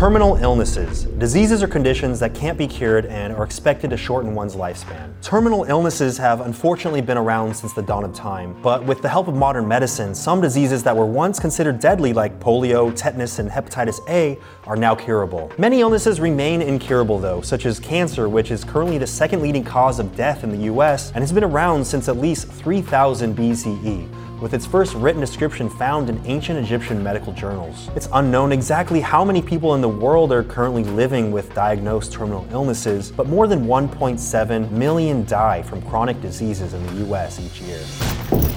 Terminal illnesses. Diseases or conditions that can't be cured and are expected to shorten one's lifespan. Terminal illnesses have unfortunately been around since the dawn of time, but with the help of modern medicine, some diseases that were once considered deadly, like polio, tetanus, and hepatitis A, are now curable. Many illnesses remain incurable, though, such as cancer, which is currently the second leading cause of death in the US and has been around since at least 3000 BCE with its first written description found in ancient Egyptian medical journals. It's unknown exactly how many people in the world are currently living with diagnosed terminal illnesses, but more than 1.7 million die from chronic diseases in the US each year.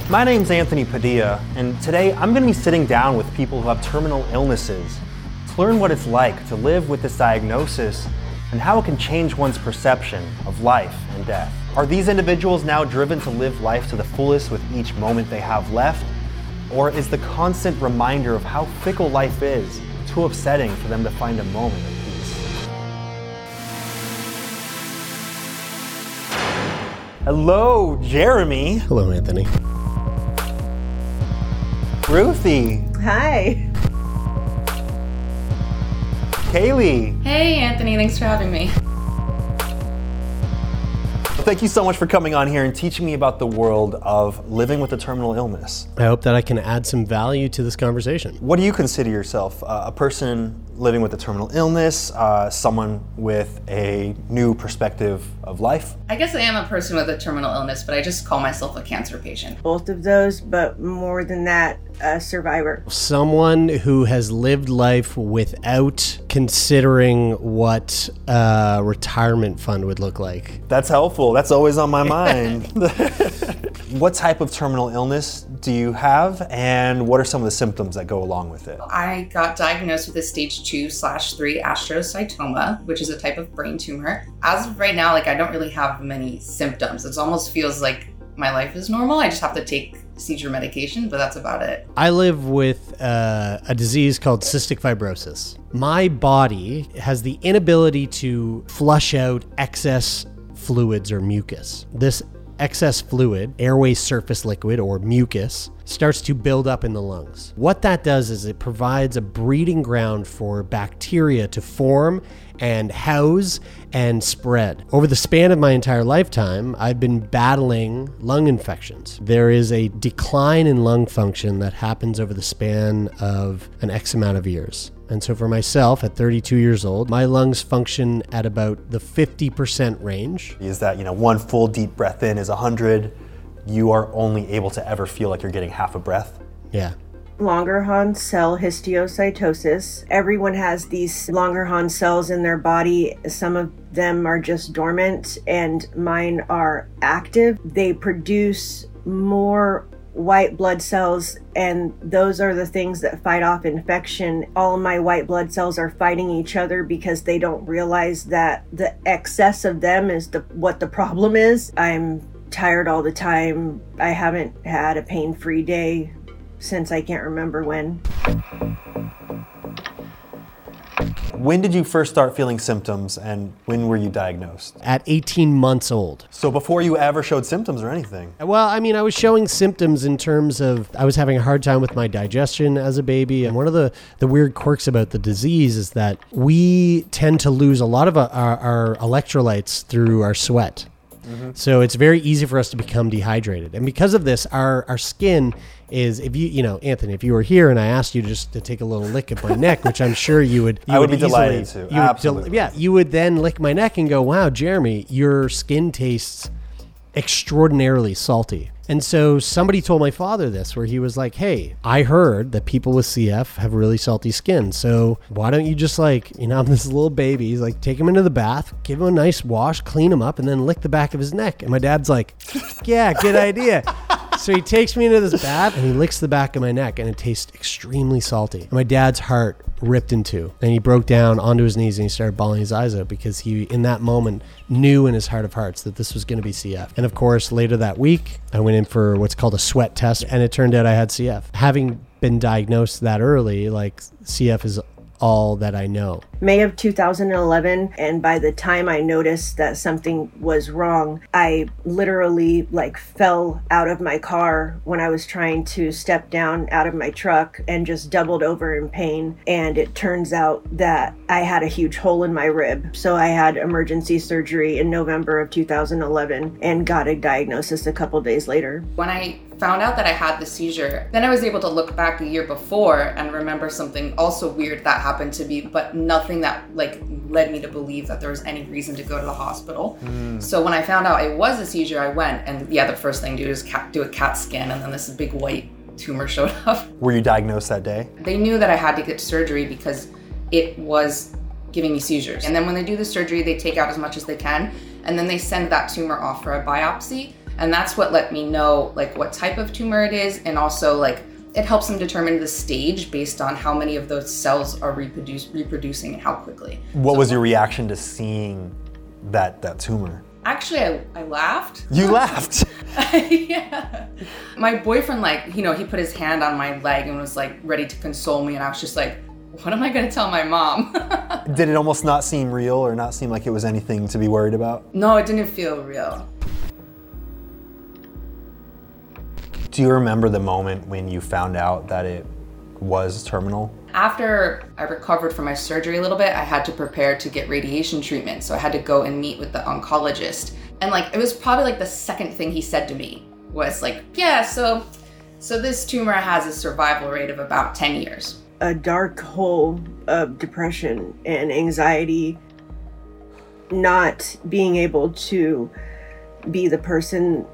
My name's Anthony Padilla, and today I'm going to be sitting down with people who have terminal illnesses to learn what it's like to live with this diagnosis and how it can change one's perception of life and death. Are these individuals now driven to live life to the fullest with each moment they have left? Or is the constant reminder of how fickle life is too upsetting for them to find a moment of peace? Hello, Jeremie. Hello, Anthony. Ruthie. Hi. Kalie. Hey, Anthony, thanks for having me. Thank you so much for coming on here and teaching me about the world of living with a terminal illness. I hope that I can add some value to this conversation. What do you consider yourself? Uh, a person living with a terminal illness, uh, someone with a new perspective of life? I guess I am a person with a terminal illness, but I just call myself a cancer patient. Both of those, but more than that, a survivor. Someone who has lived life without considering what a retirement fund would look like. That's helpful. That's always on my mind. what type of terminal illness do you have, and what are some of the symptoms that go along with it? I got diagnosed with a stage two slash three astrocytoma, which is a type of brain tumor. As of right now, like I don't really have many symptoms. It almost feels like my life is normal. I just have to take seizure medication, but that's about it. I live with uh, a disease called cystic fibrosis. My body has the inability to flush out excess fluids or mucus. This excess fluid, airway surface liquid or mucus, starts to build up in the lungs. What that does is it provides a breeding ground for bacteria to form and house and spread. Over the span of my entire lifetime, I've been battling lung infections. There is a decline in lung function that happens over the span of an X amount of years. And so for myself at 32 years old, my lungs function at about the 50% range. Is that, you know, one full deep breath in is 100, you are only able to ever feel like you're getting half a breath? Yeah. Langerhans cell histiocytosis. Everyone has these Langerhans cells in their body. Some of them are just dormant, and mine are active. They produce more white blood cells, and those are the things that fight off infection. All my white blood cells are fighting each other because they don't realize that the excess of them is the what the problem is. I'm tired all the time. I haven't had a pain-free day since I can't remember when. When did you first start feeling symptoms and when were you diagnosed? At 18 months old. So before you ever showed symptoms or anything? Well, I mean, I was showing symptoms in terms of I was having a hard time with my digestion as a baby. And one of the, the weird quirks about the disease is that we tend to lose a lot of uh, our, our electrolytes through our sweat. Mm-hmm. So it's very easy for us to become dehydrated. And because of this, our, our skin is if you you know Anthony, if you were here and I asked you just to take a little lick at my neck, which I'm sure you would, you I would be easily- delighted to. you would del- Absolutely. yeah, you would then lick my neck and go, "Wow, Jeremie, your skin tastes extraordinarily salty." And so somebody told my father this, where he was like, "Hey, I heard that people with CF have really salty skin. So why don't you just like, you know, I'm this little baby. He's like, take him into the bath, give him a nice wash, clean him up, and then lick the back of his neck." And my dad's like, "Yeah, good idea." So he takes me into this bath and he licks the back of my neck, and it tastes extremely salty. And my dad's heart ripped in two, and he broke down onto his knees and he started bawling his eyes out because he, in that moment, knew in his heart of hearts that this was going to be CF. And of course, later that week, I went in for what's called a sweat test, and it turned out I had CF. Having been diagnosed that early, like CF is all that I know. May of 2011 and by the time I noticed that something was wrong, I literally like fell out of my car when I was trying to step down out of my truck and just doubled over in pain and it turns out that I had a huge hole in my rib. So I had emergency surgery in November of 2011 and got a diagnosis a couple days later. When I found out that I had the seizure, then I was able to look back a year before and remember something also weird that happened to me, but nothing that like led me to believe that there was any reason to go to the hospital. Hmm. So when I found out it was a seizure, I went and yeah, the first thing to do is cat, do a CAT scan, and then this big white tumor showed up. Were you diagnosed that day? They knew that I had to get surgery because it was giving me seizures. And then when they do the surgery, they take out as much as they can, and then they send that tumor off for a biopsy. And that's what let me know like what type of tumor it is, and also like it helps them determine the stage based on how many of those cells are reproduce, reproducing and how quickly. What was your reaction to seeing that that tumor? Actually, I, I laughed. You laughed. yeah. My boyfriend, like, you know, he put his hand on my leg and was like ready to console me, and I was just like, what am I gonna tell my mom? Did it almost not seem real or not seem like it was anything to be worried about? no, it didn't feel real. Do you remember the moment when you found out that it was terminal? After I recovered from my surgery a little bit, I had to prepare to get radiation treatment. So I had to go and meet with the oncologist. And like it was probably like the second thing he said to me was like, "Yeah, so so this tumor has a survival rate of about 10 years." a dark hole of depression and anxiety, not being able to be the person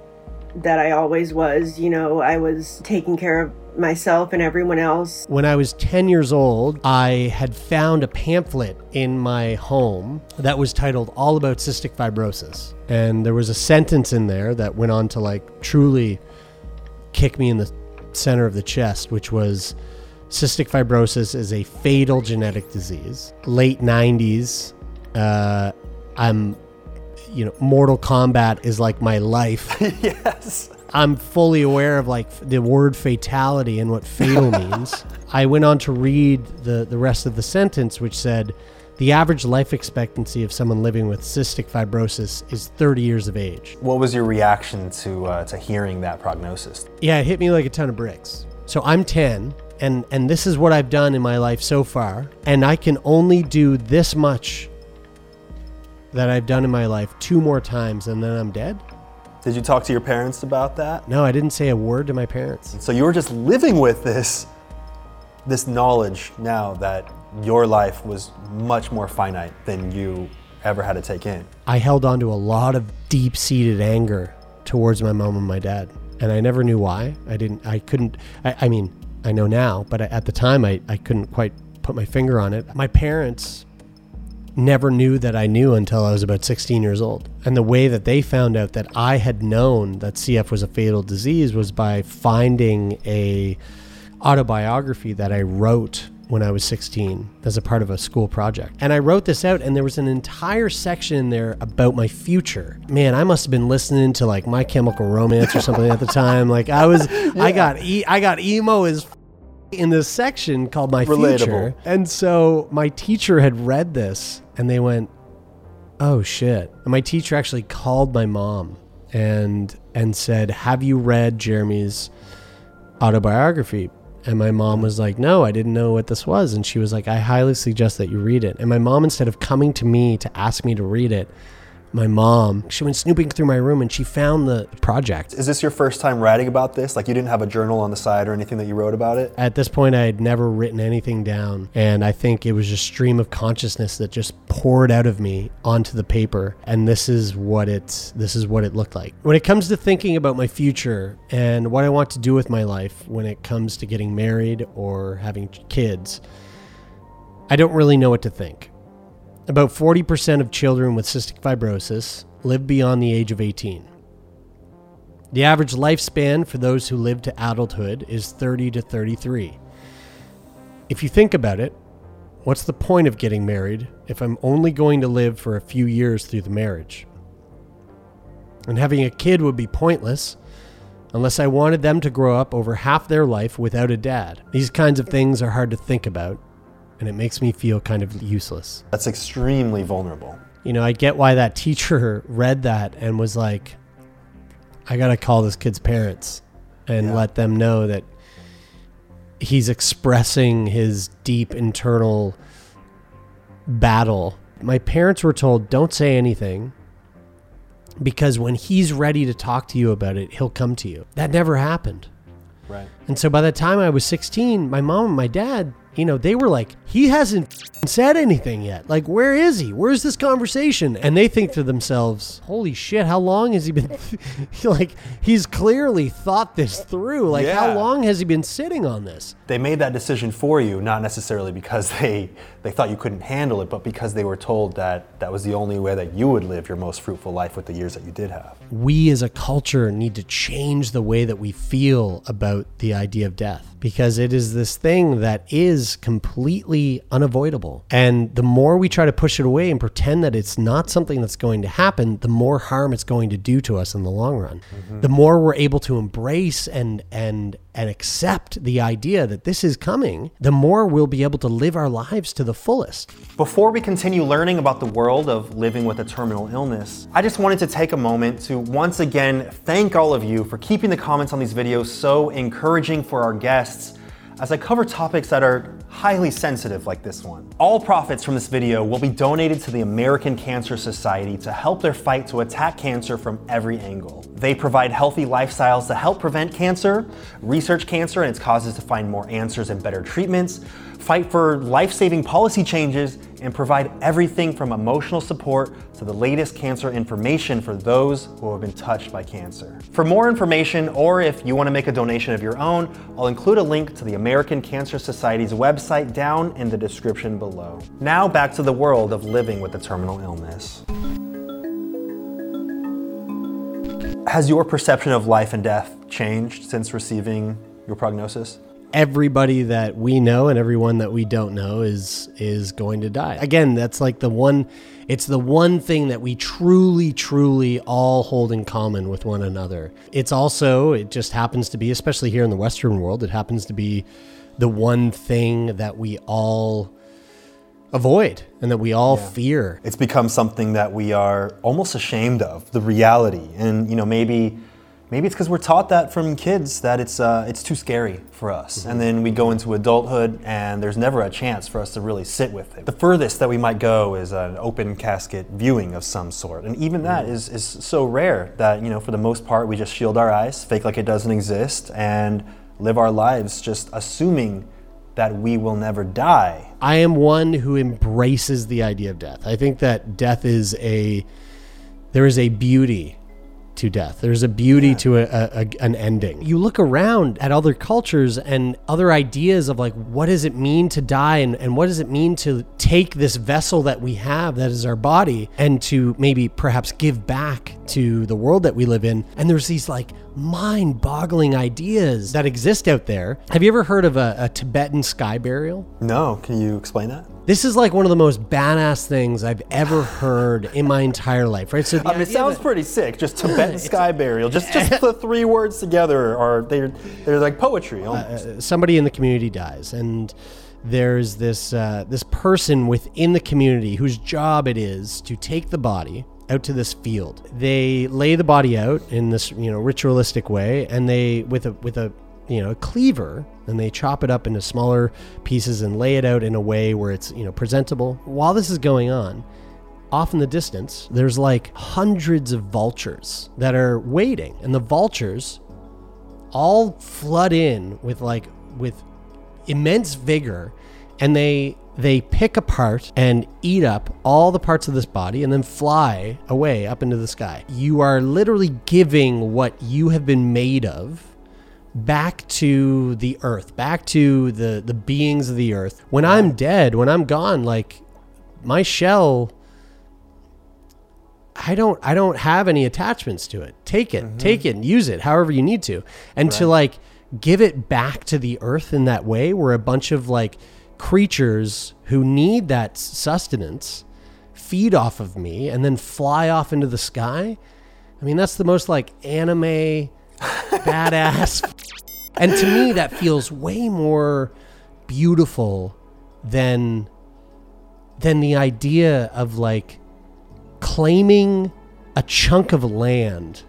that I always was. You know, I was taking care of myself and everyone else. When I was 10 years old, I had found a pamphlet in my home that was titled All About Cystic Fibrosis. And there was a sentence in there that went on to like truly kick me in the center of the chest, which was cystic fibrosis is a fatal genetic disease. Late 90s, uh, I'm, you know, Mortal Kombat is like my life. yes. I'm fully aware of like the word fatality and what fatal means. I went on to read the, the rest of the sentence, which said the average life expectancy of someone living with cystic fibrosis is 30 years of age. What was your reaction to uh, to hearing that prognosis? Yeah, it hit me like a ton of bricks. So I'm 10, and and this is what I've done in my life so far, and I can only do this much that I've done in my life two more times, and then I'm dead. Did you talk to your parents about that? No, I didn't say a word to my parents. So you were just living with this this knowledge now that your life was much more finite than you ever had to take in. I held on to a lot of deep seated anger towards my mom and my dad. And I never knew why. I didn't, I couldn't, I, I mean, I know now, but at the time I, I couldn't quite put my finger on it. My parents never knew that I knew until I was about 16 years old. And the way that they found out that I had known that CF was a fatal disease was by finding a autobiography that I wrote when I was 16 as a part of a school project. And I wrote this out and there was an entire section in there about my future. Man, I must have been listening to like My Chemical Romance or something at the time. Like I was I got e- I got emo as in this section called My Relatable. Future. And so my teacher had read this and they went, "Oh shit." And my teacher actually called my mom and and said, "Have you read Jeremie's autobiography?" And my mom was like, No, I didn't know what this was. And she was like, I highly suggest that you read it. And my mom, instead of coming to me to ask me to read it, my mom, she went snooping through my room and she found the project. Is this your first time writing about this? Like you didn't have a journal on the side or anything that you wrote about it? At this point, I had never written anything down. And I think it was a stream of consciousness that just poured out of me onto the paper. And this is what it's, this is what it looked like. When it comes to thinking about my future and what I want to do with my life when it comes to getting married or having kids, I don't really know what to think. About 40% of children with cystic fibrosis live beyond the age of 18. The average lifespan for those who live to adulthood is 30 to 33. If you think about it, what's the point of getting married if I'm only going to live for a few years through the marriage? And having a kid would be pointless unless I wanted them to grow up over half their life without a dad. These kinds of things are hard to think about and it makes me feel kind of useless. That's extremely vulnerable. You know, I get why that teacher read that and was like, I got to call this kid's parents and Yeah. let them know that he's expressing his deep internal battle. My parents were told, don't say anything because when he's ready to talk to you about it, he'll come to you. That never happened. Right. And so by the time I was 16, my mom and my dad, you know, they were like, he hasn't said anything yet. Like, where is he? Where's this conversation? And they think to themselves, holy shit, how long has he been? like, he's clearly thought this through. Like, how long has he been sitting on this? They made that decision for you, not necessarily because they, they thought you couldn't handle it, but because they were told that that was the only way that you would live your most fruitful life with the years that you did have. we as a culture need to change the way that we feel about the idea of death because it is this thing that is completely unavoidable. And the more we try to push it away and pretend that it's not something that's going to happen, the more harm it's going to do to us in the long run. Mm-hmm. The more we're able to embrace and and and accept the idea that this is coming, the more we'll be able to live our lives to the fullest. Before we continue learning about the world of living with a terminal illness, I just wanted to take a moment to once again thank all of you for keeping the comments on these videos so encouraging for our guests as I cover topics that are highly sensitive like this one. All profits from this video will be donated to the American Cancer Society to help their fight to attack cancer from every angle. They provide healthy lifestyles to help prevent cancer, research cancer and its causes to find more answers and better treatments, fight for life saving policy changes, and provide everything from emotional support to the latest cancer information for those who have been touched by cancer. For more information, or if you want to make a donation of your own, I'll include a link to the American Cancer Society's website down in the description below. Now back to the world of living with a terminal illness. Has your perception of life and death changed since receiving your prognosis? everybody that we know and everyone that we don't know is is going to die. Again, that's like the one it's the one thing that we truly truly all hold in common with one another. It's also it just happens to be especially here in the western world, it happens to be the one thing that we all avoid and that we all fear. it's become something that we are almost ashamed of the reality. And you know maybe maybe it's because we're taught that from kids that it's uh, it's too scary for us. And then we go into adulthood and there's never a chance for us to really sit with it. The furthest that we might go is an open casket viewing of some sort. And even that is, is so rare that you know for the most part we just shield our eyes fake like it doesn't exist and live our lives just assuming that we will never die I am one who embraces the idea of death. I think that death is a there is a beauty to death. There's a beauty to a, a, a- an ending. You look around at other cultures and other ideas of like what does it mean to die and, and what does it mean to take this vessel that we have that is our body and to maybe perhaps give back to the world that we live in. And there's these like mind-boggling ideas that exist out there. Have you ever heard of a, a Tibetan sky burial? no can you explain that This is like one of the most badass things I've ever heard in my entire life, right? So I mean, it sounds that- pretty sick. Just Tibetan sky burial. Just just the three words together are they're they're like poetry. Almost. somebody in the community dies, and there's this uh, this person within the community whose job it is to take the body out to this field. They lay the body out in this you know ritualistic way, and they with a with a you know a cleaver and they chop it up into smaller pieces and lay it out in a way where it's you know presentable. While this is going on, off in the distance, there's like hundreds of vultures that are waiting, and the vultures all flood in with like with immense vigor, and they they pick apart and eat up all the parts of this body and then fly away up into the sky. You are literally giving what you have been made of back to the earth, back to the the beings of the earth. When I'm dead, when I'm gone, like my shell I don't I don't have any attachments to it. Take it. Mm-hmm. Take it and use it however you need to. And to like give it back to the earth in that way where a bunch of like creatures who need that sustenance feed off of me and then fly off into the sky. I mean that's the most like anime badass and to me that feels way more beautiful than than the idea of like claiming a chunk of land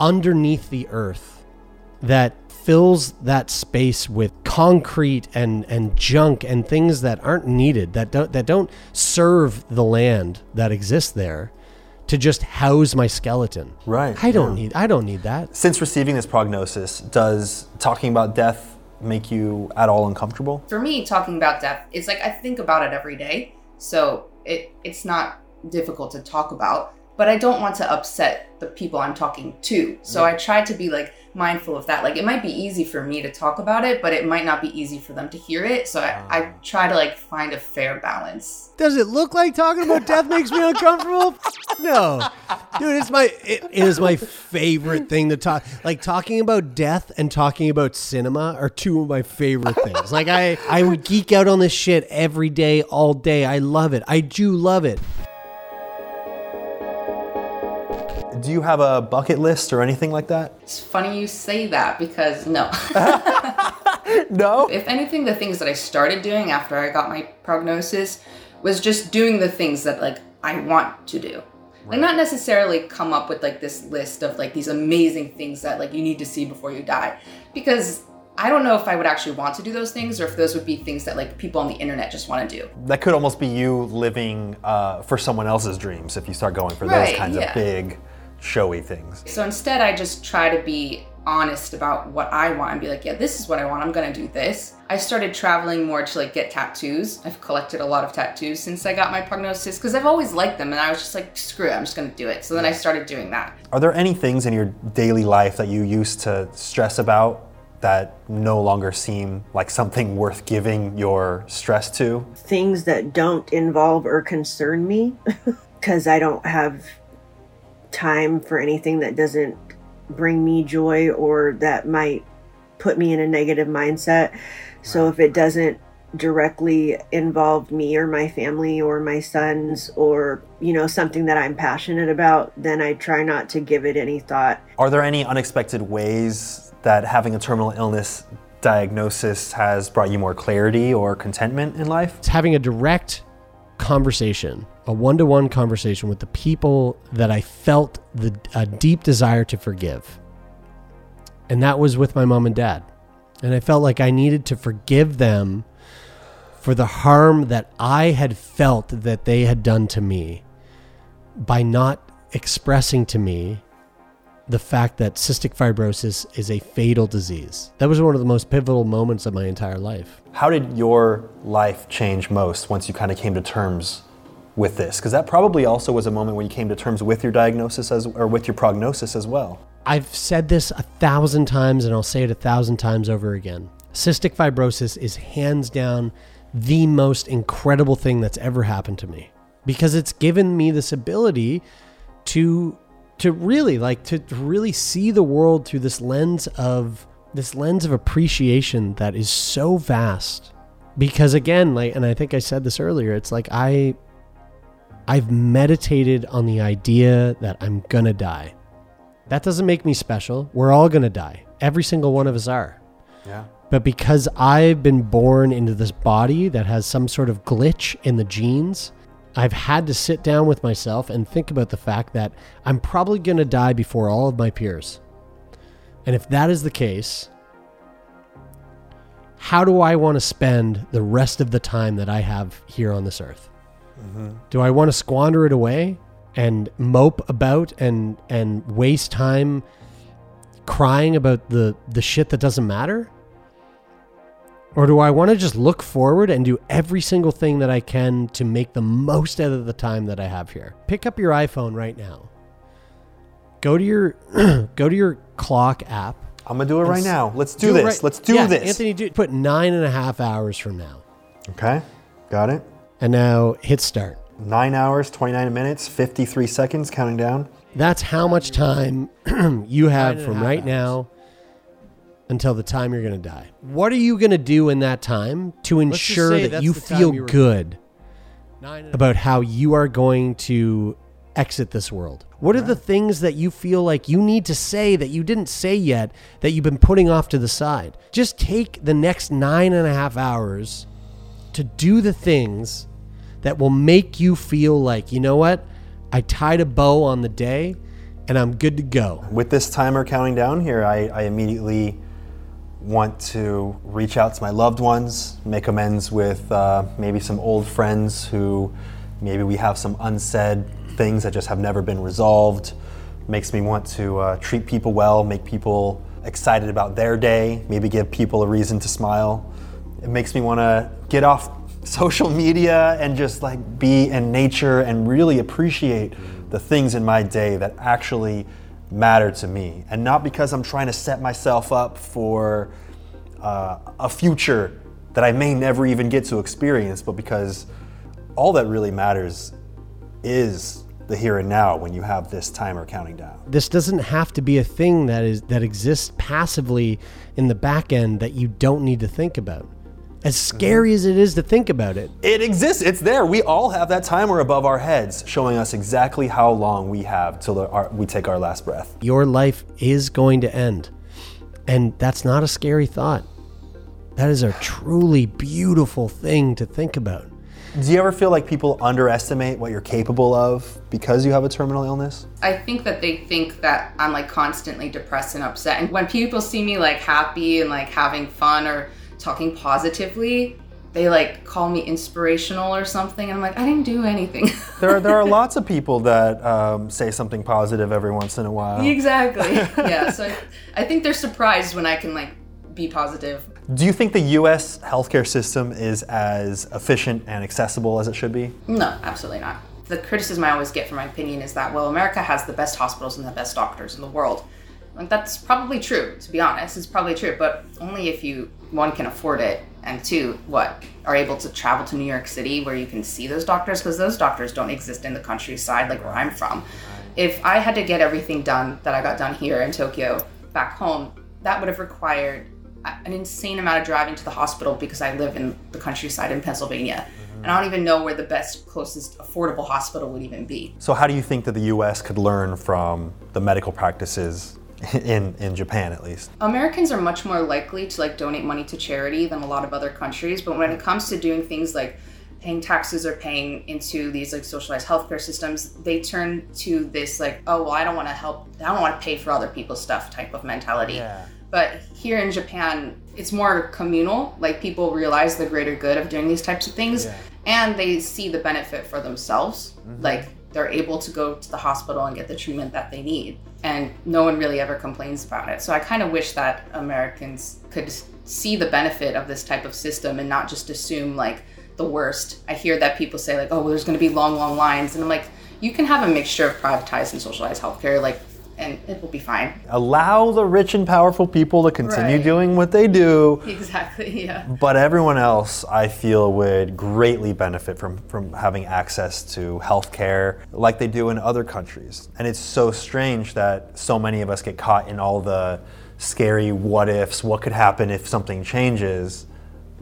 underneath the earth that fills that space with concrete and and junk and things that aren't needed that don't that don't serve the land that exists there to just house my skeleton. Right, I don't yeah. need I don't need that. Since receiving this prognosis, does talking about death make you at all uncomfortable? For me, talking about death, it's like I think about it every day. So it it's not difficult to talk about, but I don't want to upset the people I'm talking to. So I try to be like mindful of that. Like it might be easy for me to talk about it, but it might not be easy for them to hear it. So I, I ah. try to like find a fair balance. Does it look like talking about death makes me uncomfortable? No, dude, it's my it is my favorite thing to talk. Like talking about death and talking about cinema are two of my favorite things. Like I I would geek out on this shit every day, all day. I love it. I do love it. Do you have a bucket list or anything like that? It's funny you say that because no. No. if anything, the things that I started doing after I got my prognosis was just doing the things that like I want to do. Like not necessarily come up with like this list of like these amazing things that like you need to see before you die. Because I don't know if I would actually want to do those things or if those would be things that like people on the internet just want to do. That could almost be you living uh, for someone else's dreams if you start going for Right, those kinds yeah. of big, showy things. So instead, I just try to be honest about what I want and be like, yeah, this is what I want. I'm gonna do this. I started traveling more to like get tattoos. I've collected a lot of tattoos since I got my prognosis because I've always liked them, and I was just like, screw it, I'm just gonna do it. So then I started doing that. Are there any things in your daily life that you used to stress about that no longer seem like something worth giving your stress to? Things that don't involve or concern me because I don't have time for anything that doesn't bring me joy or that might put me in a negative mindset. So if it doesn't directly involve me or my family or my sons or you know something that I'm passionate about, then I try not to give it any thought. Are there any unexpected ways that having a terminal illness diagnosis has brought you more clarity or contentment in life? It's having a direct conversation, a one-to-one conversation with the people that I felt the a deep desire to forgive. And that was with my mom and dad. And I felt like I needed to forgive them for the harm that I had felt that they had done to me by not expressing to me the fact that cystic fibrosis is a fatal disease. That was one of the most pivotal moments of my entire life. How did your life change most once you kind of came to terms with this? Because that probably also was a moment when you came to terms with your diagnosis as, or with your prognosis as well. I've said this a thousand times and I'll say it a thousand times over again. Cystic fibrosis is hands down the most incredible thing that's ever happened to me because it's given me this ability to to really like to really see the world through this lens of this lens of appreciation that is so vast because again like and I think I said this earlier it's like I I've meditated on the idea that I'm going to die. That doesn't make me special. We're all going to die. Every single one of us are. Yeah. But because I've been born into this body that has some sort of glitch in the genes, I've had to sit down with myself and think about the fact that I'm probably going to die before all of my peers. And if that is the case, how do I want to spend the rest of the time that I have here on this earth? Do I want to squander it away and mope about and and waste time crying about the the shit that doesn't matter? Or do I want to just look forward and do every single thing that I can to make the most out of the time that I have here? Pick up your iPhone right now. Go to your go to your clock app. I'm gonna do it right now. Let's do, it this. right- Let's do Yeah, this. Anthony, do, put nine and a half hours from now. Okay. Got it. And now hit start. Nine hours, 29 minutes, 53 seconds, counting down. That's how much time you have from right hours. now until the time you're going to die. What are you going to do in that time to ensure that you feel you good Nine and a about how you are going to exit this world? What are the things that you feel like you need to say that you didn't say yet that you've been putting off to the side? Just take the next nine and a half hours to do the things that will make you feel like, you know what? I tied a bow on the day and I'm good to go. With this timer counting down here, I, I immediately want to reach out to my loved ones, make amends with uh, maybe some old friends who maybe we have some unsaid things that just have never been resolved. Makes me want to uh, treat people well, make people excited about their day, maybe give people a reason to smile. It makes me want to get off social media and just like be in nature and really appreciate the things in my day that actually matter to me. And not because I'm trying to set myself up for uh, a future that I may never even get to experience, but because all that really matters is the here and now when you have this timer counting down. This doesn't have to be a thing that is that exists passively in the back end that you don't need to think about. As scary as it is to think about it, It exists, it's there. We all have that timer above our heads showing us exactly how long we have till the, our, we take our last breath. your life is going to end. And that's not a scary thought. That is a truly beautiful thing to think about. Do you ever feel like people underestimate what you're capable of because you have a terminal illness? I think that they think that I'm like constantly depressed and upset. And when people see me like happy and like having fun or talking positively, they like call me inspirational or something. And I'm like, I didn't do anything. There are, there are lots of people that um, say something positive every once in a while. exactly. Yeah. So I, I think they're surprised when I can like be positive. Do you think the US healthcare system is as efficient and accessible as it should be? No, absolutely not. The criticism I always get for my opinion is that, well, America has the best hospitals and the best doctors in the world. Like, that's probably true, to be honest. It's probably true, but only if you, one, can afford it, and two, what, are able to travel to New York City where you can see those doctors, because those doctors don't exist in the countryside like where I'm from. If I had to get everything done that I got done here in Tokyo back home, that would have required an insane amount of driving to the hospital because I live in the countryside in Pennsylvania. Mm-hmm. And I don't even know where the best, closest, affordable hospital would even be. So, how do you think that the US could learn from the medical practices in, in Japan, at least? Americans are much more likely to like donate money to charity than a lot of other countries, but when it comes to doing things like paying taxes or paying into these like socialized healthcare systems, they turn to this like, oh well, I don't want to help, I don't want to pay for other people's stuff type of mentality. Yeah. But here in Japan, it's more communal. Like people realize the greater good of doing these types of things, and they see the benefit for themselves. Mm-hmm. Like they're able to go to the hospital and get the treatment that they need, and no one really ever complains about it. So I kind of wish that Americans could see the benefit of this type of system and not just assume like the worst. I hear that people say like, "Oh, well, there's going to be long, long lines," and I'm like, you can have a mixture of privatized and socialized healthcare, like, and it will be fine. Allow the rich and powerful people to continue Right. doing what they do, Exactly. Yeah. but everyone else, I feel, would greatly benefit from, from having access to healthcare like they do in other countries. And it's so strange that so many of us get caught in all the scary what ifs, what could happen if something changes,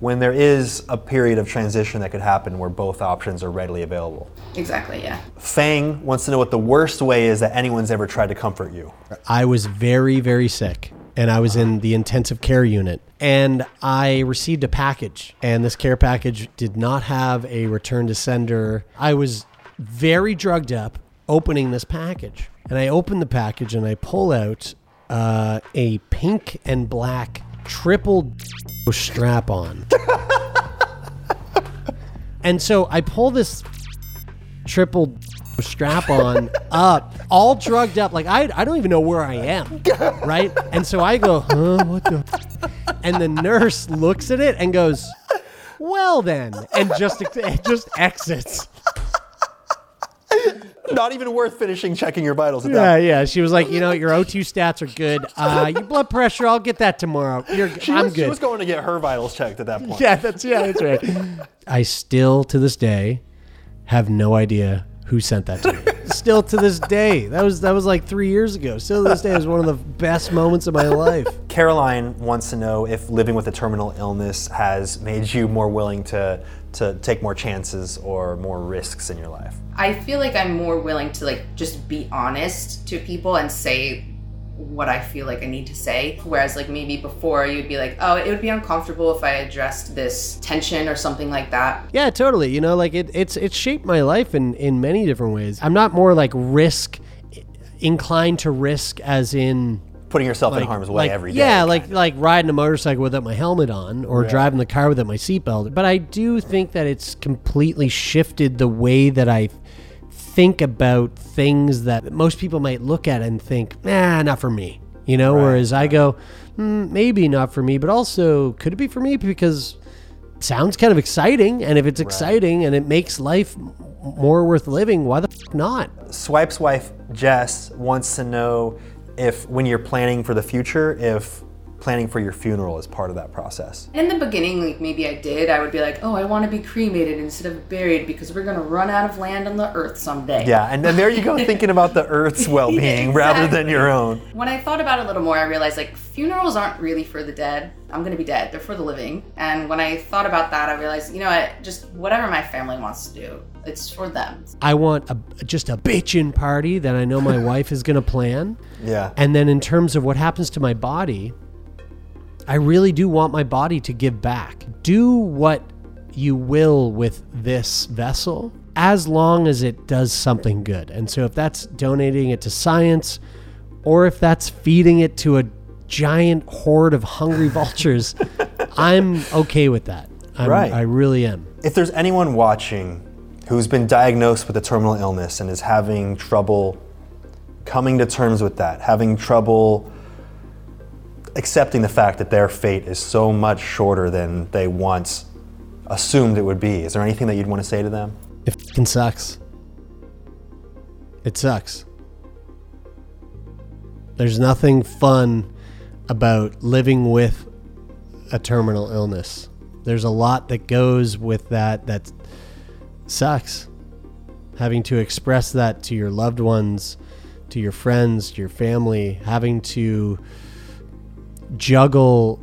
when there is a period of transition that could happen where both options are readily available. Exactly. Yeah. Fang wants to know what the worst way is that anyone's ever tried to comfort you. I was very, very sick and I was in the intensive care unit. And I received a package, and this care package did not have a return to sender. I was very drugged up opening this package. And I open the package and I pull out uh, a pink and black triple strap on. and so I pull this triple strap on up, all drugged up. Like I, I don't even know where I am, right? And so I go, huh, what the? And the nurse looks at it and goes, well then, and just just exits. Not even worth finishing checking your vitals at Yeah, that yeah. She was like, you know, your O2 stats are good. Uh, your blood pressure, I'll get that tomorrow. You're, She I'm was, good. She was going to get her vitals checked at that point. yeah, that's yeah, that's right. I still to this day have no idea who sent that to me. still to this day. That was that was like three years ago. Still to this day is one of the best moments of my life. Caroline wants to know if living with a terminal illness has made you more willing to to take more chances or more risks in your life. I feel like I'm more willing to like just be honest to people and say what I feel like I need to say. Whereas, like, maybe before you'd be like, oh, it would be uncomfortable if I addressed this tension or something like that. Yeah, totally. You know, like it, it's it's shaped my life in in many different ways. I'm not more like risk inclined to risk as in Putting yourself like in harm's way like, every day. Yeah, like of. like riding a motorcycle without my helmet on or Right. driving the car without my seatbelt. But I do think that it's completely shifted the way that I think about things that most people might look at and think, nah, not for me. You know, Right, whereas I go, mm, maybe not for me, but also could it be for me because it sounds kind of exciting, and if it's exciting and it makes life more worth living, why the f- not? Swipe's wife Jess wants to know if, when you're planning for the future, if planning for your funeral is part of that process. In the beginning, like maybe I did, I would be like, oh, I want to be cremated instead of buried because we're gonna run out of land on the earth someday. Yeah, and then there you go, thinking about the Earth's well-being rather than your own. When I thought about it a little more, I realized like funerals aren't really for the dead. I'm gonna be dead. They're for the living. And when I thought about that, I realized, you know what? Just whatever my family wants to do, it's for them. I want a, just a bitchin' party that I know my wife is going to plan. Yeah. And then in terms of what happens to my body, I really do want my body to give back. Do what you will with this vessel as long as it does something good. And so if that's donating it to science or if that's feeding it to a giant horde of hungry vultures, I'm okay with that. I'm, Right. I really am. If there's anyone watching who's been diagnosed with a terminal illness and is having trouble coming to terms with that, having trouble accepting the fact that their fate is so much shorter than they once assumed it would be, is there anything that you'd want to say to them? It fucking sucks. It sucks. There's nothing fun about living with a terminal illness. There's a lot that goes with that that sucks. Having to express that to your loved ones, to your friends, to your family, having to juggle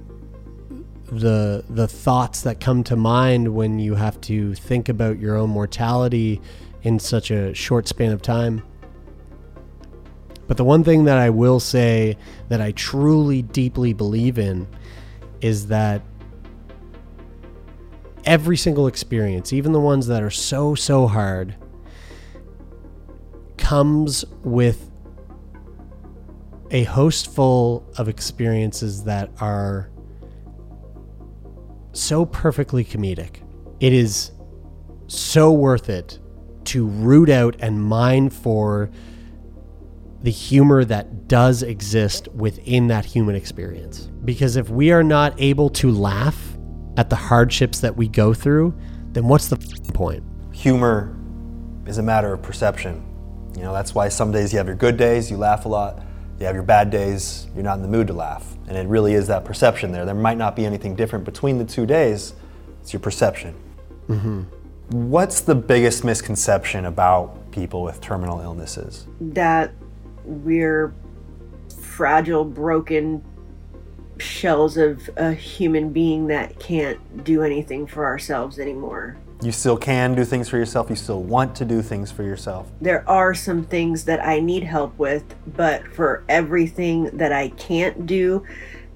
the the thoughts that come to mind when you have to think about your own mortality in such a short span of time. But the one thing that I will say that I truly deeply believe in is that every single experience, even the ones that are so so hard, comes with a host full of experiences that are so perfectly comedic. It is so worth it to root out and mine for the humor that does exist within that human experience. Because if we are not able to laugh at the hardships that we go through, then what's the point? Humor is a matter of perception. You know, that's why some days you have your good days, you laugh a lot. You have your bad days, you're not in the mood to laugh. And it really is that perception there. There might not be anything different between the two days, it's your perception. Mm-hmm. What's the biggest misconception about people with terminal illnesses? that we're fragile, broken shells of a human being that can't do anything for ourselves anymore. You still can do things for yourself, you still want to do things for yourself. There are some things that I need help with, but for everything that I can't do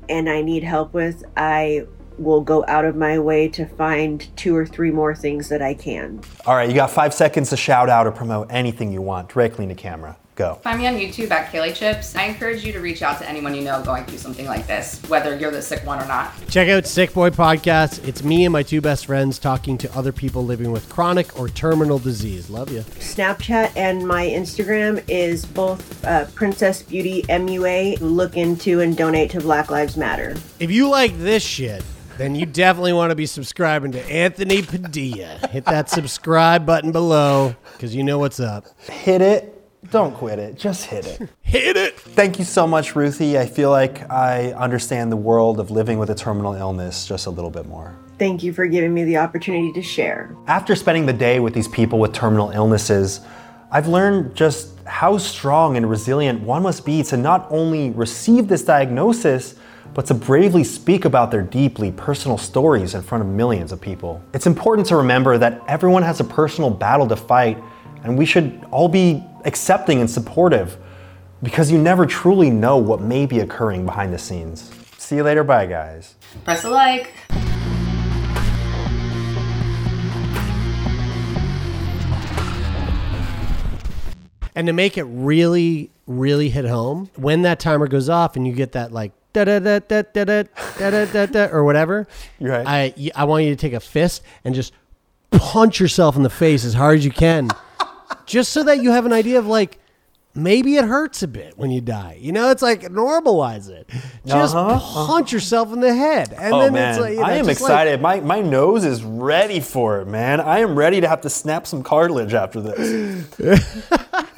and I need help with, I will go out of my way to find two or three more things that I can. All right, you got five seconds to shout out or promote anything you want directly into camera. Go. Find me on YouTube at Kalie Chips. I encourage you to reach out to anyone you know going through something like this, whether you're the sick one or not. Check out Sick Boy Podcast. It's me and my two best friends talking to other people living with chronic or terminal disease. Love you. Snapchat and my Instagram is both uh, Princess Beauty MUA. Look into and donate to Black Lives Matter. If you like this shit, then you definitely want to be subscribing to Anthony Padilla. Hit that subscribe button below because you know what's up. Hit it. Don't quit it. Just hit it. Hit it. Thank you so much, Ruthie. I feel like I understand the world of living with a terminal illness just a little bit more. Thank you for giving me the opportunity to share. After spending the day with these people with terminal illnesses, I've learned just how strong and resilient one must be to not only receive this diagnosis, but to bravely speak about their deeply personal stories in front of millions of people. It's important to remember that everyone has a personal battle to fight, and we should all be accepting and supportive. because you never truly know what may be occurring behind the scenes. See you later. Bye, guys. Press a like. And to make it really, really hit home, when that timer goes off and you get that like da da da da da da da da da da or whatever, You're right. I y- I want you to take a fist and just punch yourself in the face as hard as you can, just so that you have an idea of like maybe it hurts a bit when you die. You know, it's like normalize it. Just Uh-huh, punch yourself in the head, and Oh then man, it's like you know, I am just like- excited. my my nose is ready for it, man. I am ready to have to snap some cartilage after this.